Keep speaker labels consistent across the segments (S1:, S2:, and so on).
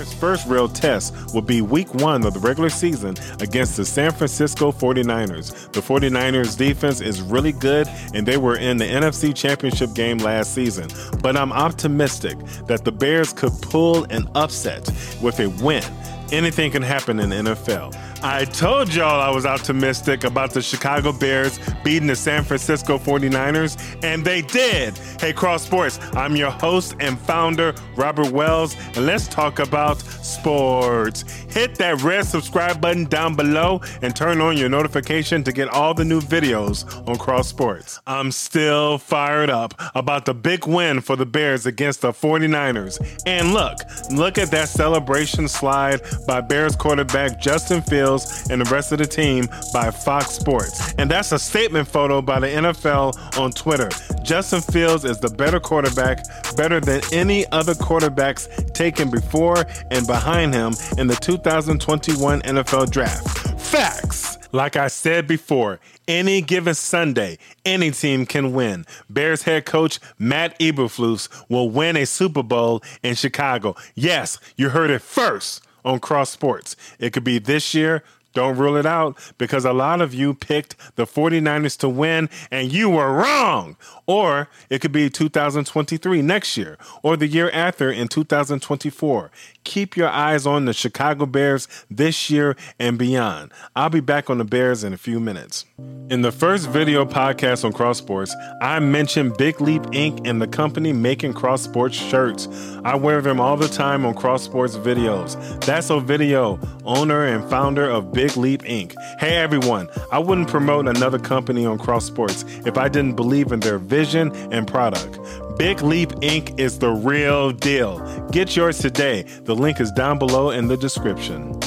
S1: Bears' first real test will be week one of the regular season against the San Francisco 49ers. The 49ers defense is really good, and they were in the NFC Championship game last season. But I'm optimistic that the Bears could pull an upset with a win. Anything can happen in the NFL. I told y'all I was optimistic about the Chicago Bears beating the San Francisco 49ers, and they did. Hey, Cross Sports, I'm your host and founder, Robert Wells, and let's talk about sports. Hit that red subscribe button down below and turn on your notification to get all the new videos on Cross Sports. I'm still fired up about the big win for the Bears against the 49ers. And look, look at that celebration slide by Bears quarterback Justin Fields and the rest of the team by Fox Sports. And that's a statement photo by the NFL on Twitter. Justin Fields is the better quarterback, better than any other quarterbacks taken before and behind him in the 2021 NFL Draft. Facts! Like I said before, any given Sunday, any team can win. Bears head coach Matt Eberflus will win a Super Bowl in Chicago. Yes, you heard it first on Cross Sports. It could be this year. Don't rule it out because a lot of you picked the 49ers to win and you were wrong. Or it could be 2023 next year or the year after in 2024. Keep your eyes on the Chicago Bears this year and beyond. I'll be back on the Bears in a few minutes. In the first video podcast on Cross Sports, I mentioned Big Leap Ink. and the company making Cross Sports shirts. I wear them all the time on Cross Sports videos. That's Ovidio, owner and founder of Big Leap Ink. Hey everyone, I wouldn't promote another company on Cross Sports if I didn't believe in their vision and product. Big Leap Ink. is the real deal. Get yours today. The link is down below in the description.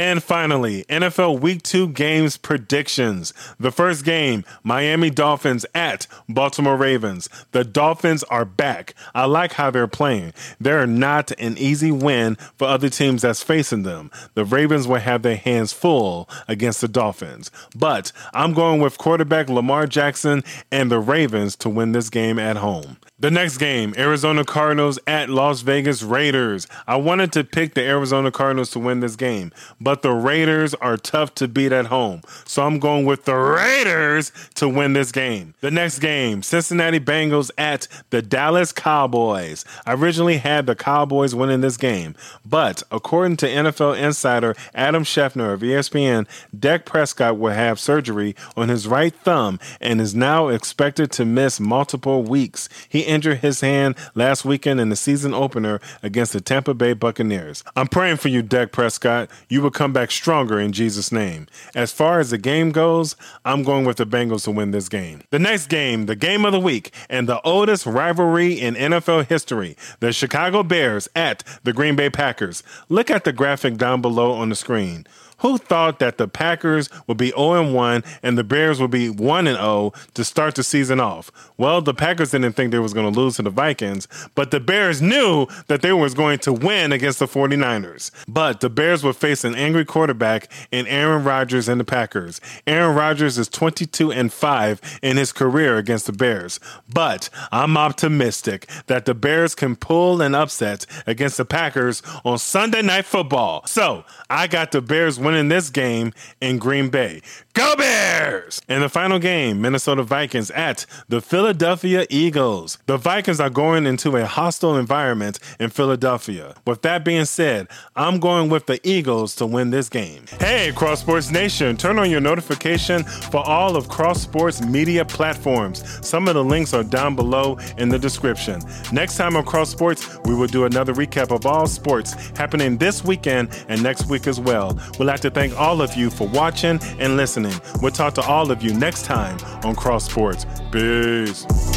S1: And finally, NFL Week 2 games predictions. The first game, Miami Dolphins at Baltimore Ravens. The Dolphins are back. I like how they're playing. They're not an easy win for other teams that's facing them. The Ravens will have their hands full against the Dolphins. But I'm going with quarterback Lamar Jackson and the Ravens to win this game at home. The next game, Arizona Cardinals at Las Vegas Raiders. I wanted to pick the Arizona Cardinals to win this game, but the Raiders are tough to beat at home. So I'm going with the Raiders to win this game. The next game, Cincinnati Bengals at the Dallas Cowboys. I originally had the Cowboys winning this game, but according to NFL insider Adam Schefter of ESPN, Dak Prescott will have surgery on his right thumb and is now expected to miss multiple weeks. He injured his hand last weekend in the season opener against the Tampa Bay Buccaneers. I'm praying for you, Dak Prescott. You will come back stronger in Jesus' name. As far as the game goes, I'm going with the Bengals to win this game. The next game, the game of the week, and the oldest rivalry in NFL history the Chicago Bears at the Green Bay Packers. Look at the graphic down below on the screen. Who thought that the Packers would be 0 1 and the Bears would be 1 0 to start the season off? Well, the Packers didn't think they was going to lose to the Vikings, but the Bears knew that they was going to win against the 49ers. But the Bears would face an angry quarterback in Aaron Rodgers and the Packers. Aaron Rodgers is 22 and 5 in his career against the Bears. But I'm optimistic that the Bears can pull an upset against the Packers on Sunday Night Football. So I got the Bears winning winning this game in Green Bay. Go Bears! In the final game, Minnesota Vikings at the Philadelphia Eagles. The Vikings are going into a hostile environment in Philadelphia. With that being said, I'm going with the Eagles to win this game. Hey, Cross Sports Nation, turn on your notification for all of Cross Sports media platforms. Some of the links are down below in the description. Next time on Cross Sports, we will do another recap of all sports happening this weekend and next week as well. We'll have to thank all of you for watching and listening. We'll talk to all of you next time on Cross Sports. Peace.